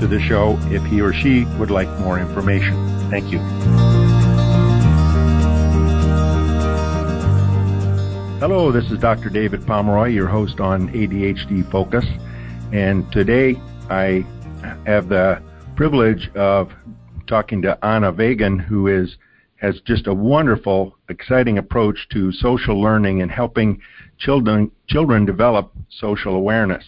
to the show if he or she would like more information. Thank you. Hello, this is Dr. David Pomeroy, your host on ADHD Focus. And today I have the privilege of talking to Anna Vagin, who is has just a wonderful, exciting approach to social learning and helping children children develop social awareness.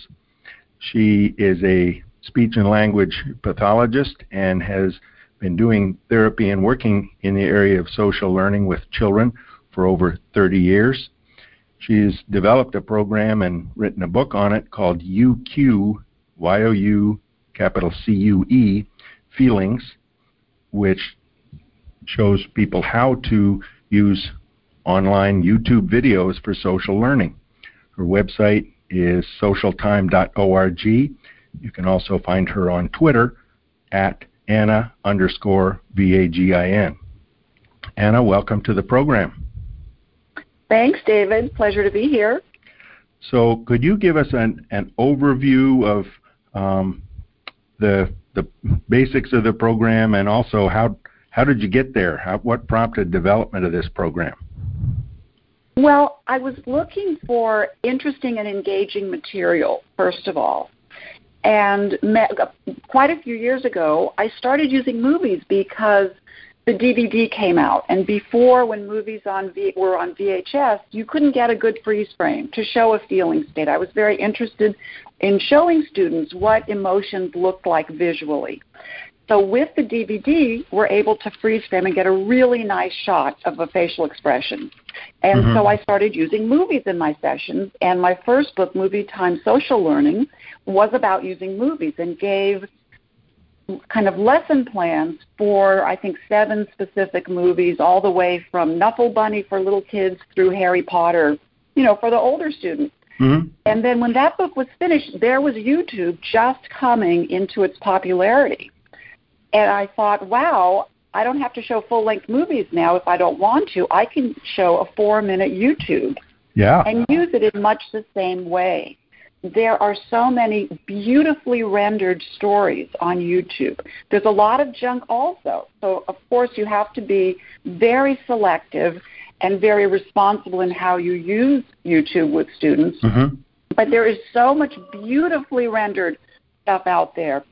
She is a speech and language pathologist and has been doing therapy and working in the area of social learning with children for over 30 years. She's developed a program and written a book on it called YouCue, Y-O-U, capital C-U-E, Feelings, which shows people how to use online YouTube videos for social learning. Her website is socialtime.org. You can also find her on Twitter at Anna underscore V-A-G-I-N. Anna, welcome to the program. Thanks, David. Pleasure to be here. So, could you give us an, an overview of um, the the basics of the program and also how how did you get there? How, what prompted development of this program? Well, I was looking for interesting and engaging material first of all, and met, quite a few years ago, I started using movies because the DVD came out, and before, when movies on v- were on VHS, you couldn't get a good freeze frame to show a feeling state. I was very interested in showing students what emotions looked like visually. So with the DVD, we're able to freeze frame and get a really nice shot of a facial expression. And mm-hmm. so I started using movies in my sessions, and my first book, Movie Time Social Learning, was about using movies and gave kind of lesson plans for I think seven specific movies, all the way from Knuffle Bunny for little kids through Harry Potter, you know, for the older students. Mm-hmm. And then when that book was finished, there was YouTube just coming into its popularity. And I thought, wow, I don't have to show full length movies now if I don't want to. I can show a four minute YouTube. Yeah. And use it in much the same way there are so many beautifully rendered stories on YouTube. There's a lot of junk also. So, of course, you have to be very selective and very responsible in how you use YouTube with students. Mm-hmm. But there is so much beautifully rendered stuff out there.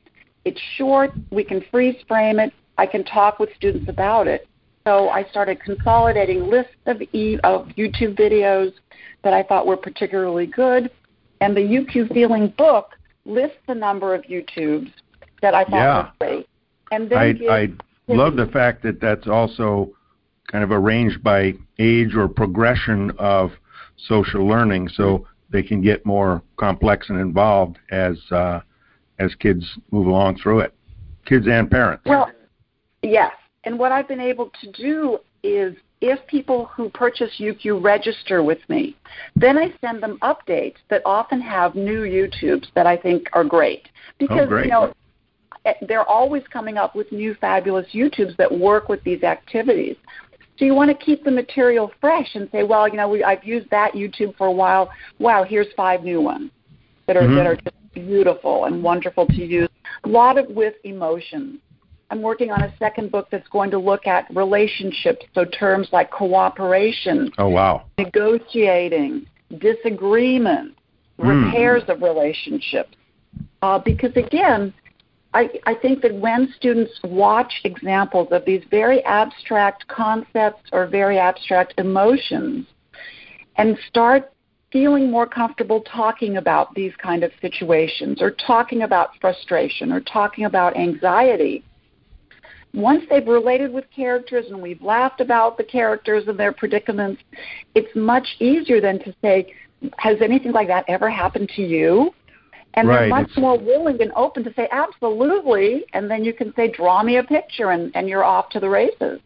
It's short, we can freeze frame it, I can talk with students about it. So I started consolidating lists of, e- of YouTube videos that I thought were particularly good and the YouCue Feeling book lists the number of YouTubes that I thought yeah. was great. And then I, I love the fact that that's also kind of arranged by age or progression of social learning, so they can get more complex and involved as uh, as kids move along through it, kids and parents. Well, yes. And what I've been able to do is if people who purchase YouCue register with me, then I send them updates that often have new YouTubes that I think are great. Because, oh, great. you know, eh, they're always coming up with new fabulous YouTubes that work with these activities. So you want to keep the material fresh and say, well, you know, we, I've used that YouTube for a while. Wow, here's five new ones that are mm-hmm. that are just beautiful and wonderful to use. A lot of with emotions. I'm working on a second book that's going to look at relationships, so terms like cooperation. Oh wow. Negotiating, disagreement, mm. repairs of relationships. Uh, because again, I, I think that when students watch examples of these very abstract concepts or very abstract emotions and start feeling more comfortable talking about these kind of situations or talking about frustration or talking about anxiety, once they've related with characters and we've laughed about the characters and their predicaments, it's much easier than to say, Has anything like that ever happened to you? And right. they're much more willing and open to say absolutely, and then you can say, "Draw me a picture," and, and you're off to the races.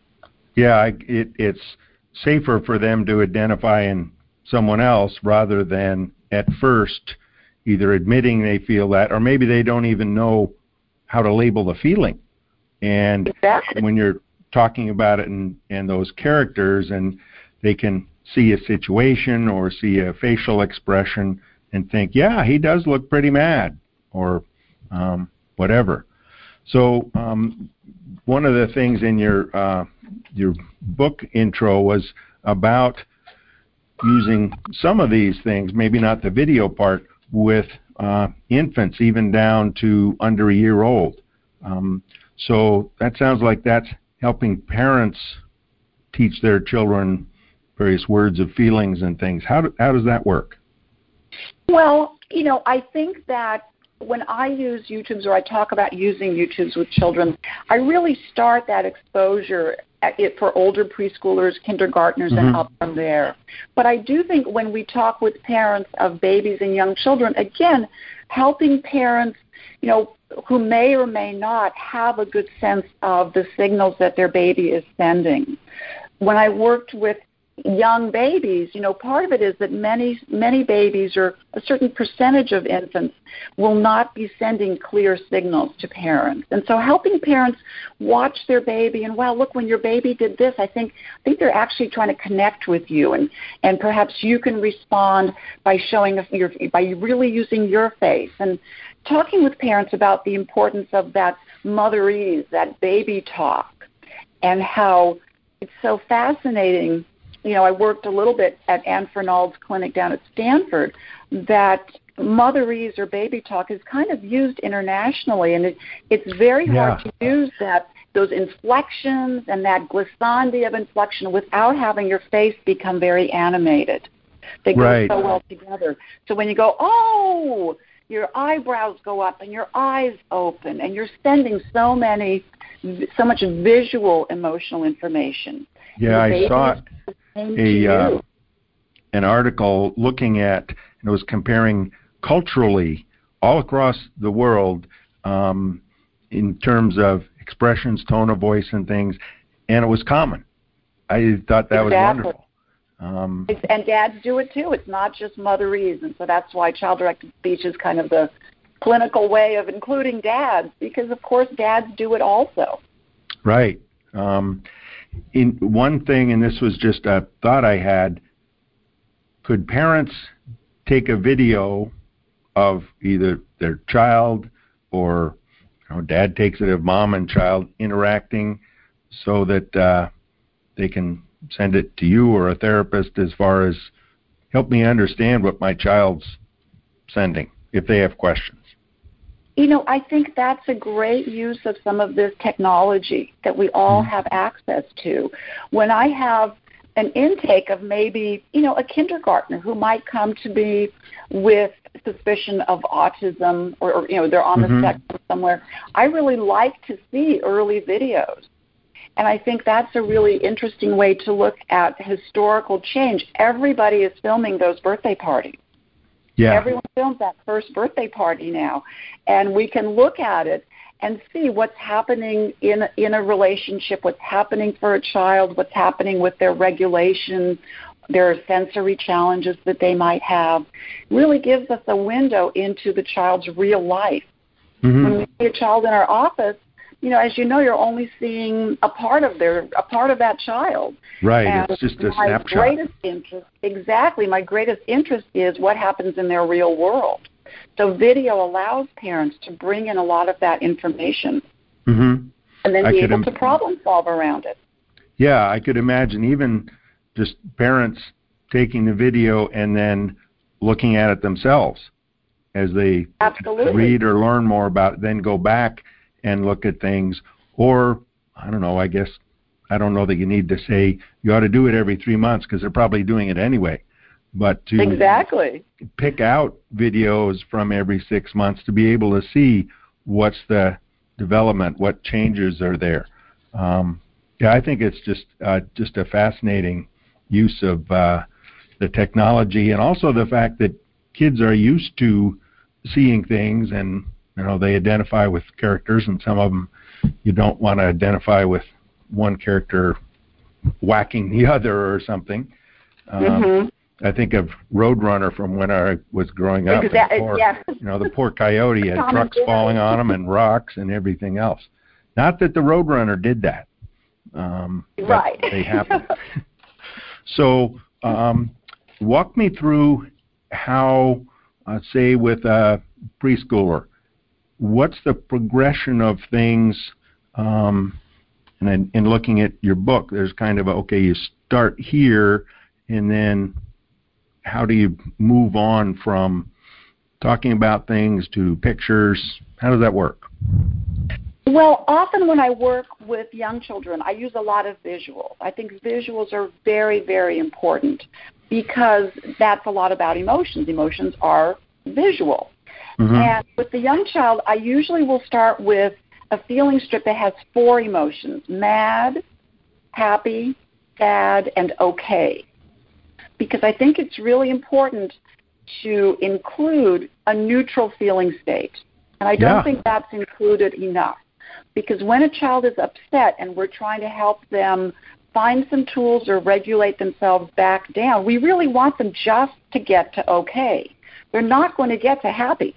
Yeah, it, it's safer for them to identify in someone else rather than at first either admitting they feel that, or maybe they don't even know how to label the feeling. And exactly. when you're talking about it and and those characters, and they can see a situation or see a facial expression and think, yeah, he does look pretty mad, or um, whatever. So um, one of the things in your uh, your book intro was about using some of these things, maybe not the video part, with uh, infants, even down to under a year old. Um, so that sounds like that's helping parents teach their children various words of feelings and things. How do, how does that work? Well, you know, I think that when I use YouTubes or I talk about using YouTubes with children, I really start that exposure it for older preschoolers, kindergartners, mm-hmm. and up from there. But I do think when we talk with parents of babies and young children, again, helping parents, you know, who may or may not have a good sense of the signals that their baby is sending. When I worked with young babies, you know, part of it is that many many babies or a certain percentage of infants will not be sending clear signals to parents. And so helping parents watch their baby and well, look when your baby did this, I think I think they're actually trying to connect with you and and perhaps you can respond by showing your by really using your face and talking with parents about the importance of that motherese, that baby talk and how it's so fascinating you know, I worked a little bit at Anne Fernald's clinic down at Stanford, that motherese or baby talk is kind of used internationally, and it, it's very yeah. hard to use that those inflections and that glissandi of inflection without having your face become very animated. They go right. so well together. So when you go, oh, your eyebrows go up and your eyes open, and you're sending so many, so much visual emotional information. Yeah, I saw a uh, an article looking at and it was comparing culturally all across the world um, in terms of expressions, tone of voice, and things, and it was common. I thought that exactly. was wonderful. Um, and dads do it too. It's not just motherese, and so that's why child-directed speech is kind of the clinical way of including dads, because of course dads do it also. Right. Um, in one thing, and this was just a thought I had, could parents take a video of either their child or you know, dad takes it of mom and child interacting so that uh, they can send it to you or a therapist as far as help me understand what my child's sending if they have questions? You know, I think that's a great use of some of this technology that we all mm-hmm. have access to. When I have an intake of maybe, you know, a kindergartner who might come to me with suspicion of autism or, or you know, they're on mm-hmm. the spectrum somewhere, I really like to see early videos. And I think that's a really interesting way to look at historical change. Everybody is filming those birthday parties. Yeah. Everyone films that first birthday party now, and we can look at it and see what's happening in in a relationship, what's happening for a child, what's happening with their regulation, their sensory challenges that they might have. Really gives us a window into the child's real life. Mm-hmm. When we see a child in our office, you know, as you know, you're only seeing a part of their a part of that child. Right. And it's just a my snapshot. greatest interest, exactly. My greatest interest is what happens in their real world. So video allows parents to bring in a lot of that information, mm-hmm. and then I be able Im- to problem solve around it. Yeah, I could imagine even just parents taking the video and then looking at it themselves as they Absolutely. read or learn more about it, then go back and look at things. Or, I don't know, I guess, I don't know that you need to say you ought to do it every three months because they're probably doing it anyway. But to exactly pick out videos from every six months to be able to see what's the development, what changes are there. Um, yeah, I think it's just uh, just a fascinating use of uh, the technology, and also the fact that kids are used to seeing things, and you know they identify with characters, and some of them you don't want to identify with one character whacking the other or something. Um, mm-hmm. I think of Roadrunner from when I was growing up. Exactly. Poor, yes. You know, the poor coyote had trucks falling on him and rocks and everything else. Not that the Roadrunner did that. Um, right. They happen. so, um, walk me through how, uh, say, with a preschooler, what's the progression of things? Um, and in, in looking at your book, there's kind of a, okay, you start here, and then how do you move on from talking about things to pictures? How does that work? Well, often when I work with young children, I use a lot of visuals. I think visuals are very, very important because that's a lot about emotions. Emotions are visual. Mm-hmm. And with the young child, I usually will start with a feeling strip that has four emotions mad, happy, sad, and okay. Because I think it's really important to include a neutral feeling state. And I don't yeah. think that's included enough. Because when a child is upset and we're trying to help them find some tools or regulate themselves back down, we really want them just to get to okay. They're not going to get to happy.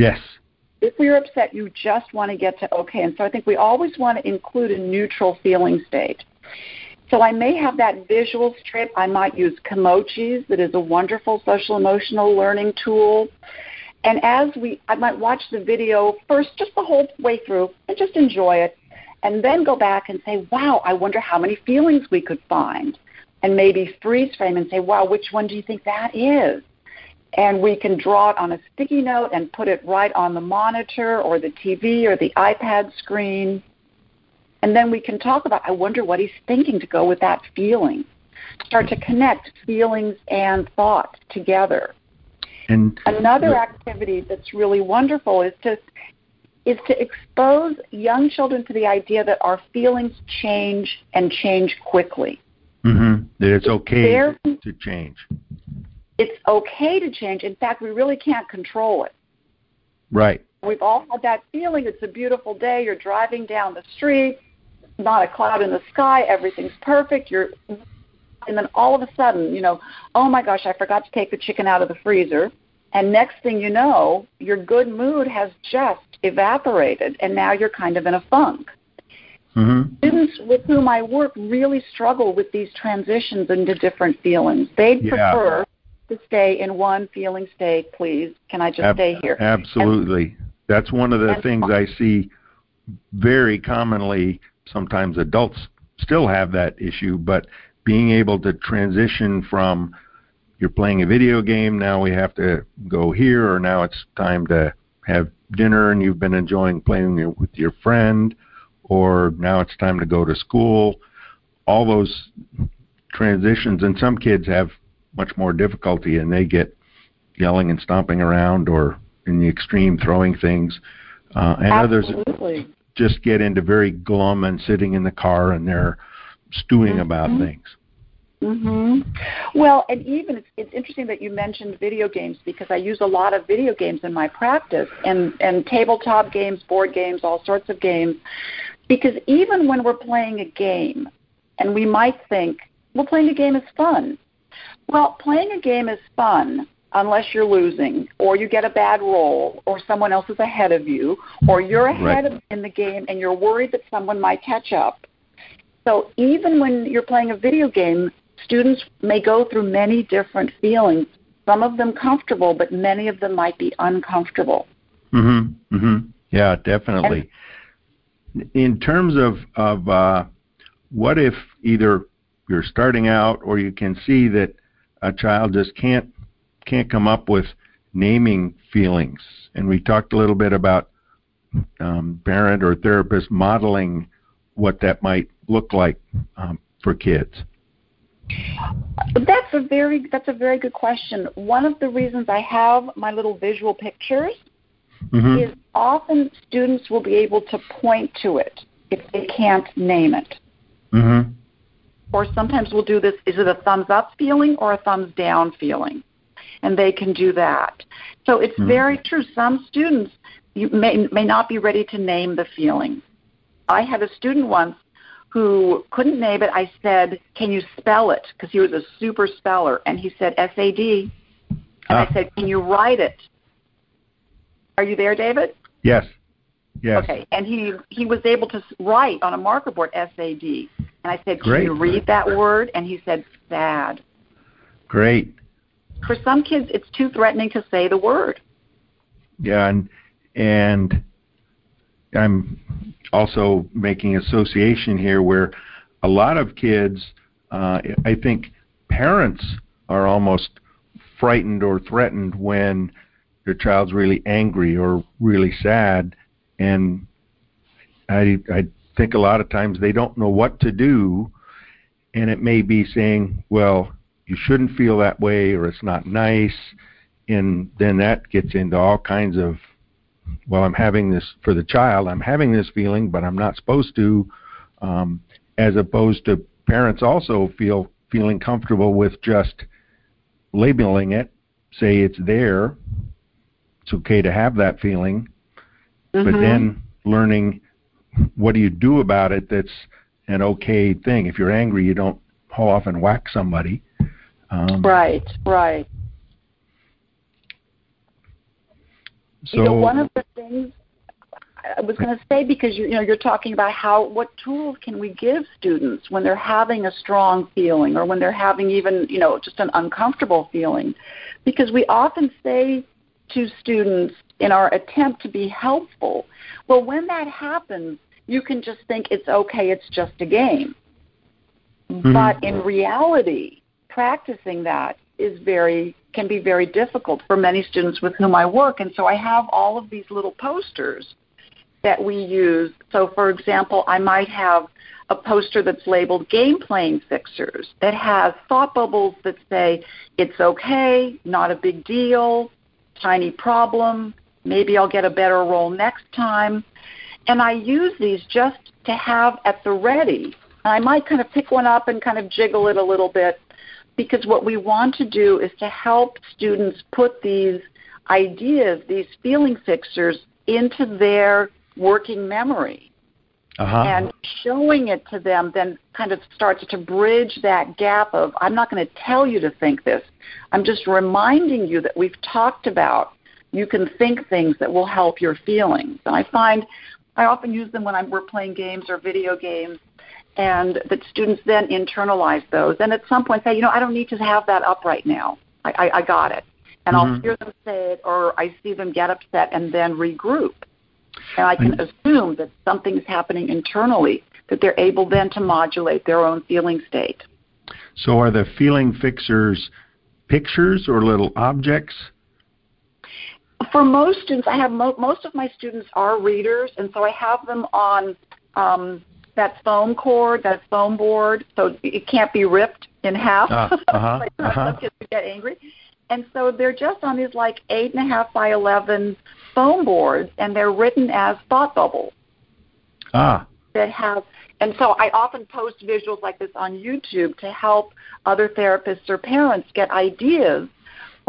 Yes. If you're upset, you just want to get to okay. And so I think we always want to include a neutral feeling state. So I may have that visual strip. I might use Kimochis, that is a wonderful social emotional learning tool. And as we, I might watch the video first, just the whole way through, and just enjoy it, and then go back and say, wow, I wonder how many feelings we could find. And maybe freeze frame and say, wow, which one do you think that is? And we can draw it on a sticky note and put it right on the monitor or the TV or the iPad screen. And then we can talk about, I wonder what he's thinking to go with that feeling. Start to connect feelings and thoughts together. And another activity that's really wonderful is to is to expose young children to the idea that our feelings change and change quickly. Mm-hmm. That it's okay to change. It's okay to change. In fact, we really can't control it. Right. We've all had that feeling. It's a beautiful day. You're driving down the street, not a cloud in the sky. Everything's perfect. You're, and then all of a sudden, you know, oh my gosh, I forgot to take the chicken out of the freezer. And next thing you know, your good mood has just evaporated, and now you're kind of in a funk. Mm-hmm. Students with whom I work really struggle with these transitions into different feelings. They'd yeah. prefer to stay in one feeling state, please. Can I just Ab- stay here? Absolutely. And, That's one of the things I see very commonly. Sometimes adults still have that issue, but being able to transition from you're playing a video game, now we have to go here, or now it's time to have dinner and you've been enjoying playing with your friend, or now it's time to go to school. All those transitions, and some kids have much more difficulty and they get yelling and stomping around or in the extreme throwing things. Uh, and Absolutely. others just get into very glum and sitting in the car and they're stewing mm-hmm. about things. Mhm. Well, and even it's, it's interesting that you mentioned video games because I use a lot of video games in my practice and and tabletop games, board games, all sorts of games. Because even when we're playing a game, and we might think, well, playing a game is fun. Well, playing a game is fun unless you're losing or you get a bad roll or someone else is ahead of you or you're ahead right. in the game and you're worried that someone might catch up. So even when you're playing a video game, students may go through many different feelings. Some of them comfortable, but many of them might be uncomfortable. Mhm. Mhm. Yeah, definitely. And, in terms of of uh, what if either you're starting out or you can see that a child just can't can't come up with naming feelings, and we talked a little bit about um, parent or therapist modeling what that might look like um, for kids. That's a very that's a very good question. One of the reasons I have my little visual pictures mm-hmm. is often students will be able to point to it if they can't name it. Mm-hmm. Or sometimes we'll do this is it a thumbs up feeling or a thumbs down feeling? and they can do that. So it's mm-hmm. very true. Some students you may may not be ready to name the feeling. I had a student once who couldn't name it. I said, "Can you spell it?" Because he was a super speller, and he said S A D. And ah. I said, "Can you write it?" Are you there, David? Yes. Yes. Okay, and he he was able to write on a marker board S A D, and I said, "Can Great. you read that word?" And he said, "Sad." Great. For some kids, it's too threatening to say the word. Yeah, and and I'm also making association here where a lot of kids, uh, I think parents are almost frightened or threatened when their child's really angry or really sad and I I think a lot of times they don't know what to do, and it may be saying, well, you shouldn't feel that way, or it's not nice, and then that gets into all kinds of, well, I'm having this for the child, I'm having this feeling, but I'm not supposed to, um, as opposed to parents also feel feeling comfortable with just labeling it, say it's there, it's okay to have that feeling, mm-hmm. but then learning what do you do about it that's an okay thing. If you're angry, you don't haul off and whack somebody. Um, right, right. So, you know, one of the things I was going to say because you, you know you're talking about how what tools can we give students when they're having a strong feeling or when they're having even you know just an uncomfortable feeling, because we often say to students in our attempt to be helpful. Well, when that happens, you can just think it's okay, it's just a game. Mm-hmm. But in reality, practicing that is very can be very difficult for many students with whom I work. And so I have all of these little posters that we use. So for example, I might have a poster that's labeled game playing fixers that has thought bubbles that say it's okay, not a big deal, tiny problem, maybe I'll get a better roll next time. And I use these just to have at the ready. I might kind of pick one up and kind of jiggle it a little bit because what we want to do is to help students put these ideas, these feeling fixers, into their working memory. Uh-huh. And showing it to them then kind of starts to bridge that gap of, I'm not going to tell you to think this. I'm just reminding you that we've talked about you can think things that will help your feelings. And I find I often use them when I'm, we're playing games or video games, and that students then internalize those. And at some point say, you know, I don't need to have that up right now. I, I, I got it. And mm-hmm. I'll hear them say it, or I see them get upset and then regroup. And I can assume that something's happening internally that they're able then to modulate their own feeling state. So, are the feeling fixers pictures or little objects? For most students, I have mo- most of my students are readers, and so I have them on um, that foam cord, that foam board, so it can't be ripped in half. Uh, uh-huh, like uh-huh. Kids get angry, and so they're just on these like eight and a half by eleven foam boards, and they're written as thought bubbles. Ah. That have, and so I often post visuals like this on YouTube to help other therapists or parents get ideas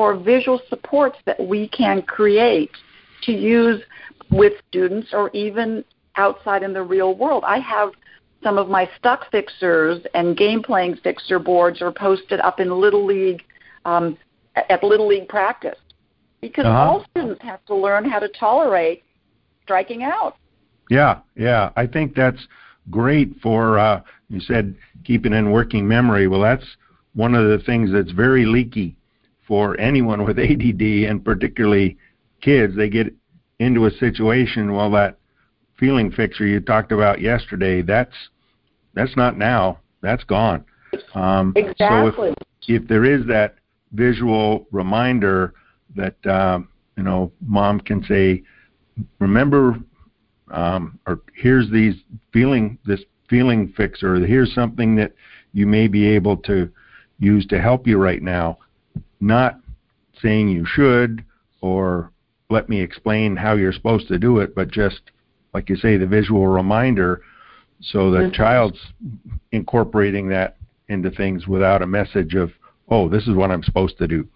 for visual supports that we can create to use with students or even outside in the real world. I have some of my stuck fixers and game playing fixer boards are posted up in Little League um, at Little League practice because uh-huh. all students have to learn how to tolerate striking out. Yeah, yeah. I think that's great for uh, you said keeping in working memory. Well, that's one of the things that's very leaky for anyone with ADD and particularly kids. They get into a situation, well, that feeling fixer you talked about yesterday, that's that's not now. That's gone. Um, exactly. So if, if there is that visual reminder that um, you know, mom can say, remember, um, or here's these feeling this feeling fixer. Here's something that you may be able to use to help you right now not saying you should or let me explain how you're supposed to do it, but just like you say, the visual reminder so the mm-hmm. child's incorporating that into things without a message of, oh, this is what I'm supposed to do.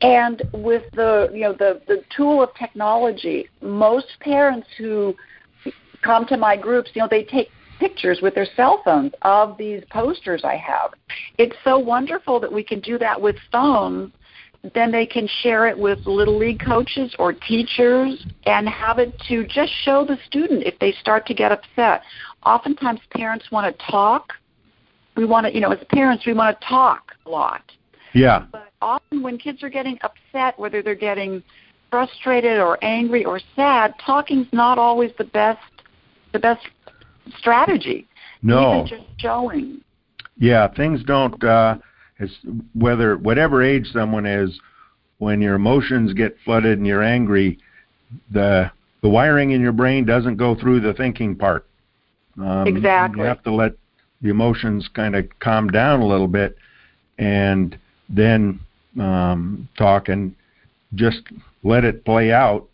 And with the you know the the tool of technology, most parents who come to my groups, you know, they take pictures with their cell phones of these posters I have. It's so wonderful that we can do that with phones. Then they can share it with little league coaches or teachers and have it to just show the student if they start to get upset. Oftentimes parents want to talk. We want to, you know, as parents, we want to talk a lot. Yeah. But often when kids are getting upset, whether they're getting frustrated or angry or sad, talking's not always the best the best strategy. No. Even just showing. Yeah, things don't. Uh, as whether whatever age someone is, when your emotions get flooded and you're angry, the the wiring in your brain doesn't go through the thinking part. Um, exactly. You have to let the emotions kind of calm down a little bit, and then um, talk and just let it play out.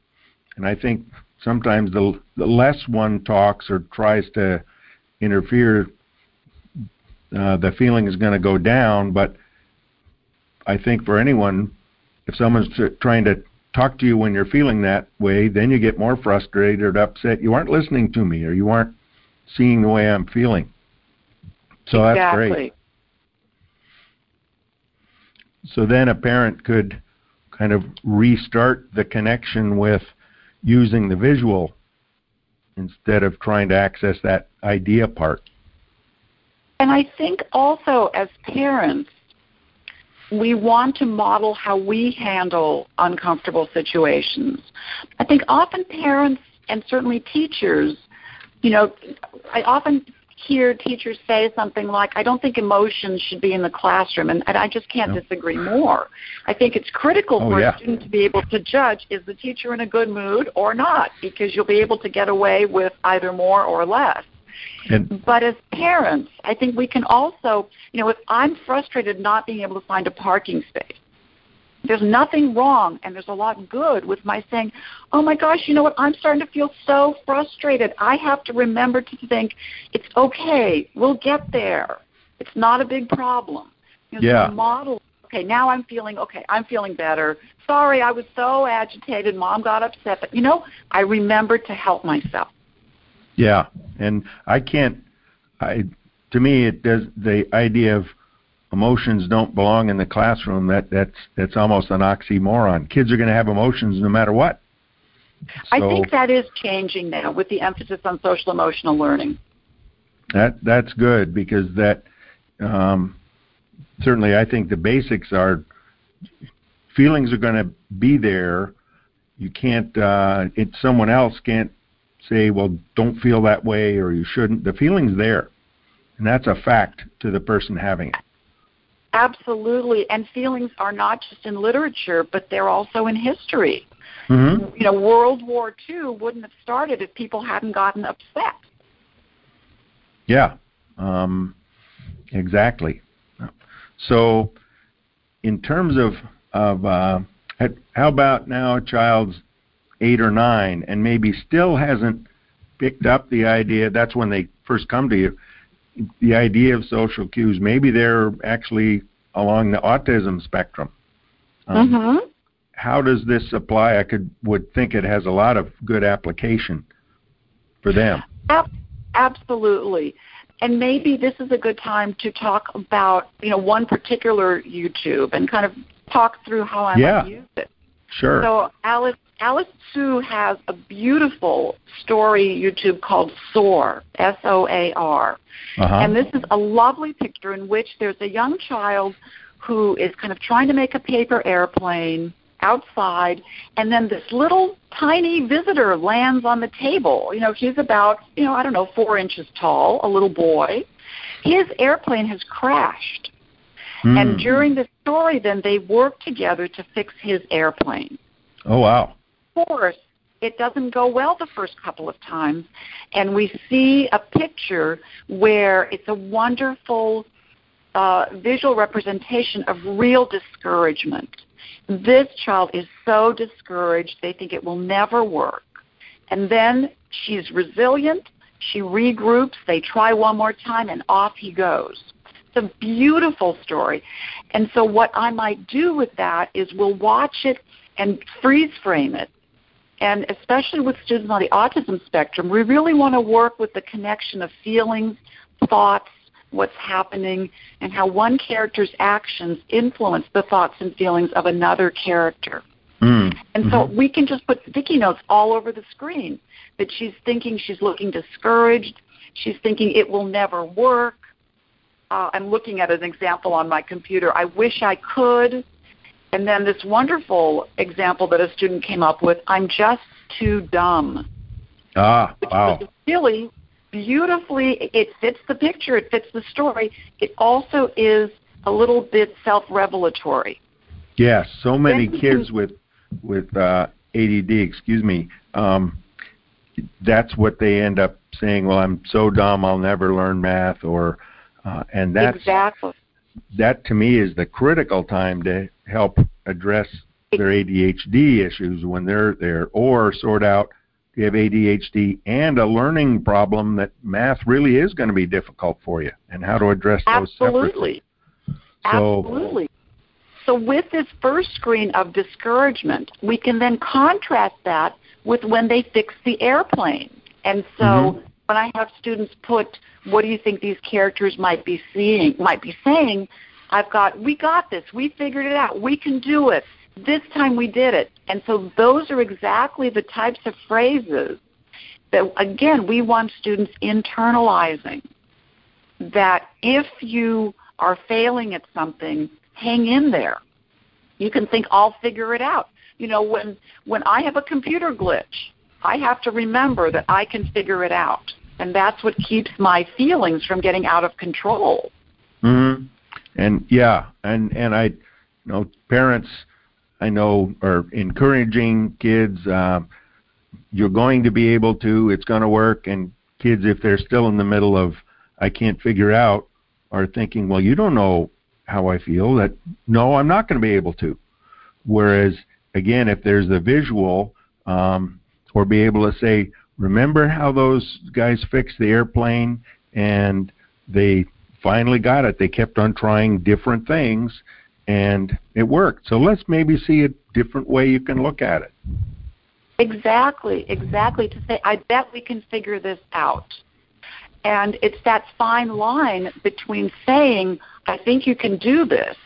And I think sometimes the, the less one talks or tries to interfere, uh, the feeling is going to go down. But I think for anyone, if someone's trying to talk to you when you're feeling that way, then you get more frustrated or upset. You aren't listening to me, or you aren't seeing the way I'm feeling. So exactly. that's great. So then a parent could kind of restart the connection with using the visual instead of trying to access that idea part. And I think also as parents, we want to model how we handle uncomfortable situations. I think often parents and certainly teachers, you know, I often hear teachers say something like, I don't think emotions should be in the classroom, and, and I just can't no. disagree more. I think it's critical oh, for yeah. a student to be able to judge is the teacher in a good mood or not, because you'll be able to get away with either more or less. And, but as parents, I think we can also, you know, if I'm frustrated not being able to find a parking space, there's nothing wrong and there's a lot good with my saying, oh my gosh, you know what? I'm starting to feel so frustrated. I have to remember to think it's okay. We'll get there. It's not a big problem. You know, yeah. So model. Okay, now I'm feeling okay. I'm feeling better. Sorry, I was so agitated. Mom got upset, but you know, I remembered to help myself. Yeah, and I can't. I to me, it does the idea of emotions don't belong in the classroom, that that's that's almost an oxymoron. Kids are going to have emotions no matter what. So, I think that is changing now with the emphasis on social emotional learning. That that's good because that um, certainly I think the basics are feelings are going to be there. You can't. Uh, it someone else can't say, well, don't feel that way or you shouldn't. The feeling's there, and that's a fact to the person having it. Absolutely, and feelings are not just in literature, but they're also in history. Mm-hmm. You know, World War II wouldn't have started if people hadn't gotten upset. Yeah, um, exactly. So, in terms of of uh, how about now a child's eight or nine and maybe still hasn't picked up the idea? That's when they first come to you the idea of social cues. Maybe they're actually along the autism spectrum. Um, mm-hmm. How does this apply? I could would think it has a lot of good application for them. Absolutely. And maybe this is a good time to talk about, you know, one particular YouTube and kind of talk through how I yeah. might use it. Sure. So Alyce Alyce Tzue has a beautiful story YouTube called Soar, S O A R. Uh-huh. And this is a lovely picture in which there's a young child who is kind of trying to make a paper airplane outside and then this little tiny visitor lands on the table. You know, he's about, you know, I don't know, four inches tall, a little boy. His airplane has crashed. Mm. And during the story then they work together to fix his airplane. Oh wow Of course, it doesn't go well the first couple of times. And we see a picture where it's a wonderful uh, visual representation of real discouragement. This child is so discouraged, they think it will never work. And then she's resilient, she regroups, they try one more time, and off he goes. A beautiful story. And so what I might do with that is we'll watch it and freeze frame it. And especially with students on the autism spectrum, we really want to work with the connection of feelings, thoughts, what's happening, and how one character's actions influence the thoughts and feelings of another character. Mm. And so mm-hmm. we can just put sticky notes all over the screen that she's thinking she's looking discouraged, she's thinking it will never work. Uh, I'm looking at an example on my computer. I wish I could. And then this wonderful example that a student came up with I'm just too dumb. Ah, which wow. Was really beautifully, it fits the picture, it fits the story. It also is a little bit self revelatory. Yes, so many kids with with uh, ADD, excuse me, um, that's what they end up saying. Well, I'm so dumb, I'll never learn math, or uh, and that's exactly that to me is the critical time to help address their ADHD issues when they're there, or sort out if you have ADHD and a learning problem that math really is going to be difficult for you, and how to address those Absolutely. separately. So, Absolutely. So with this first screen of discouragement, we can then contrast that with when they fix the airplane. And so mm-hmm. When I have students put, what do you think these characters might be seeing, might be saying, I've got, we got this, we figured it out, we can do it. This time we did it. And so those are exactly the types of phrases that, again, we want students internalizing. That if you are failing at something, hang in there. You can think, I'll figure it out. You know, when, when I have a computer glitch, I have to remember that I can figure it out. And that's what keeps my feelings from getting out of control. Mm-hmm. And yeah, and and I, you know, parents, I know are encouraging kids. Uh, you're going to be able to. It's going to work. And kids, if they're still in the middle of, I can't figure out, are thinking, well, you don't know how I feel. That no, I'm not going to be able to. Whereas again, if there's the visual, um, or be able to say, remember how those guys fixed the airplane and they finally got it. They kept on trying different things and it worked. So let's maybe see a different way you can look at it. Exactly, exactly. To say, I bet we can figure this out. And it's that fine line between saying, I think you can do this,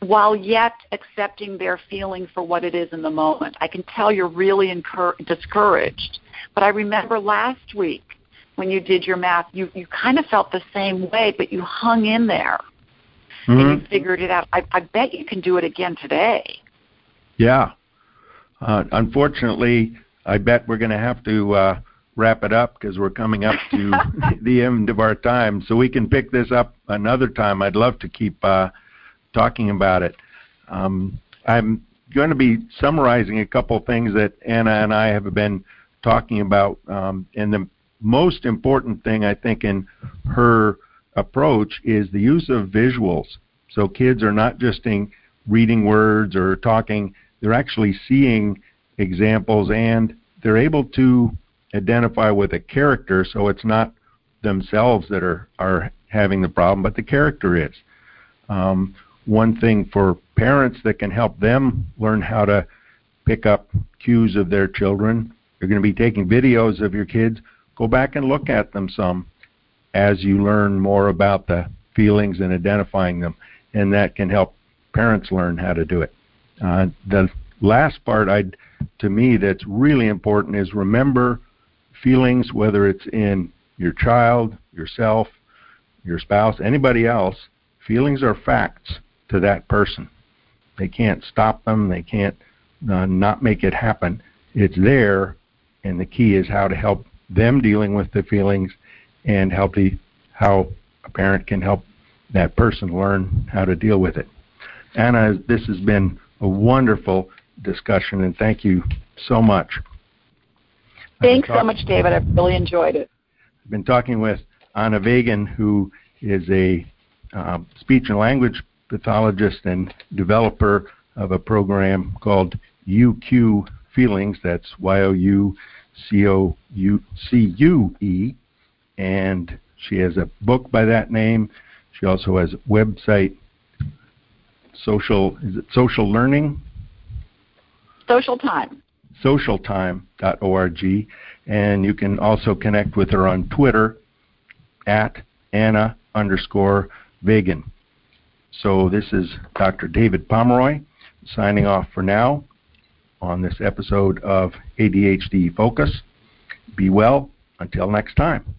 while yet accepting their feeling for what it is in the moment. I can tell you're really incur- discouraged. But I remember last week when you did your math, you, you kind of felt the same way, but you hung in there mm-hmm. and you mm-hmm. figured it out. I, I bet you can do it again today. Yeah. Uh, unfortunately, I bet we're going to have to uh, wrap it up because we're coming up to the end of our time. So we can pick this up another time. I'd love to keep uh, talking about it. Um, I'm going to be summarizing a couple things that Anna and I have been talking about. Um, and the most important thing, I think, in her approach is the use of visuals. So kids are not just in reading words or talking, they're actually seeing examples and they're able to identify with a character so it's not themselves that are, are having the problem, but the character is. Um, one thing for parents that can help them learn how to pick up cues of their children. You're going to be taking videos of your kids. Go back and look at them some as you learn more about the feelings and identifying them, and that can help parents learn how to do it. Uh, the last part, I, to me, that's really important is remember feelings, whether it's in your child, yourself, your spouse, anybody else. Feelings are facts to that person. They can't stop them. They can't uh, not make it happen. It's there, and the key is how to help them dealing with the feelings, and help the how a parent can help that person learn how to deal with it. Anna, this has been a wonderful discussion, and thank you so much. Thanks so much, David. I've really enjoyed it. I've been talking with Anna Vagin, who is a uh, speech and language pathologist and developer of a program called YouCue Feelings. That's Y O U C O U C U E. And she has a book by that name. She also has a website, social, is it social learning? Social time. Socialtime.org. And you can also connect with her on Twitter at Anna underscore Vagin. So this is Dr. David Pomeroy signing off for now on this episode of ADHD Focus. Be well until next time.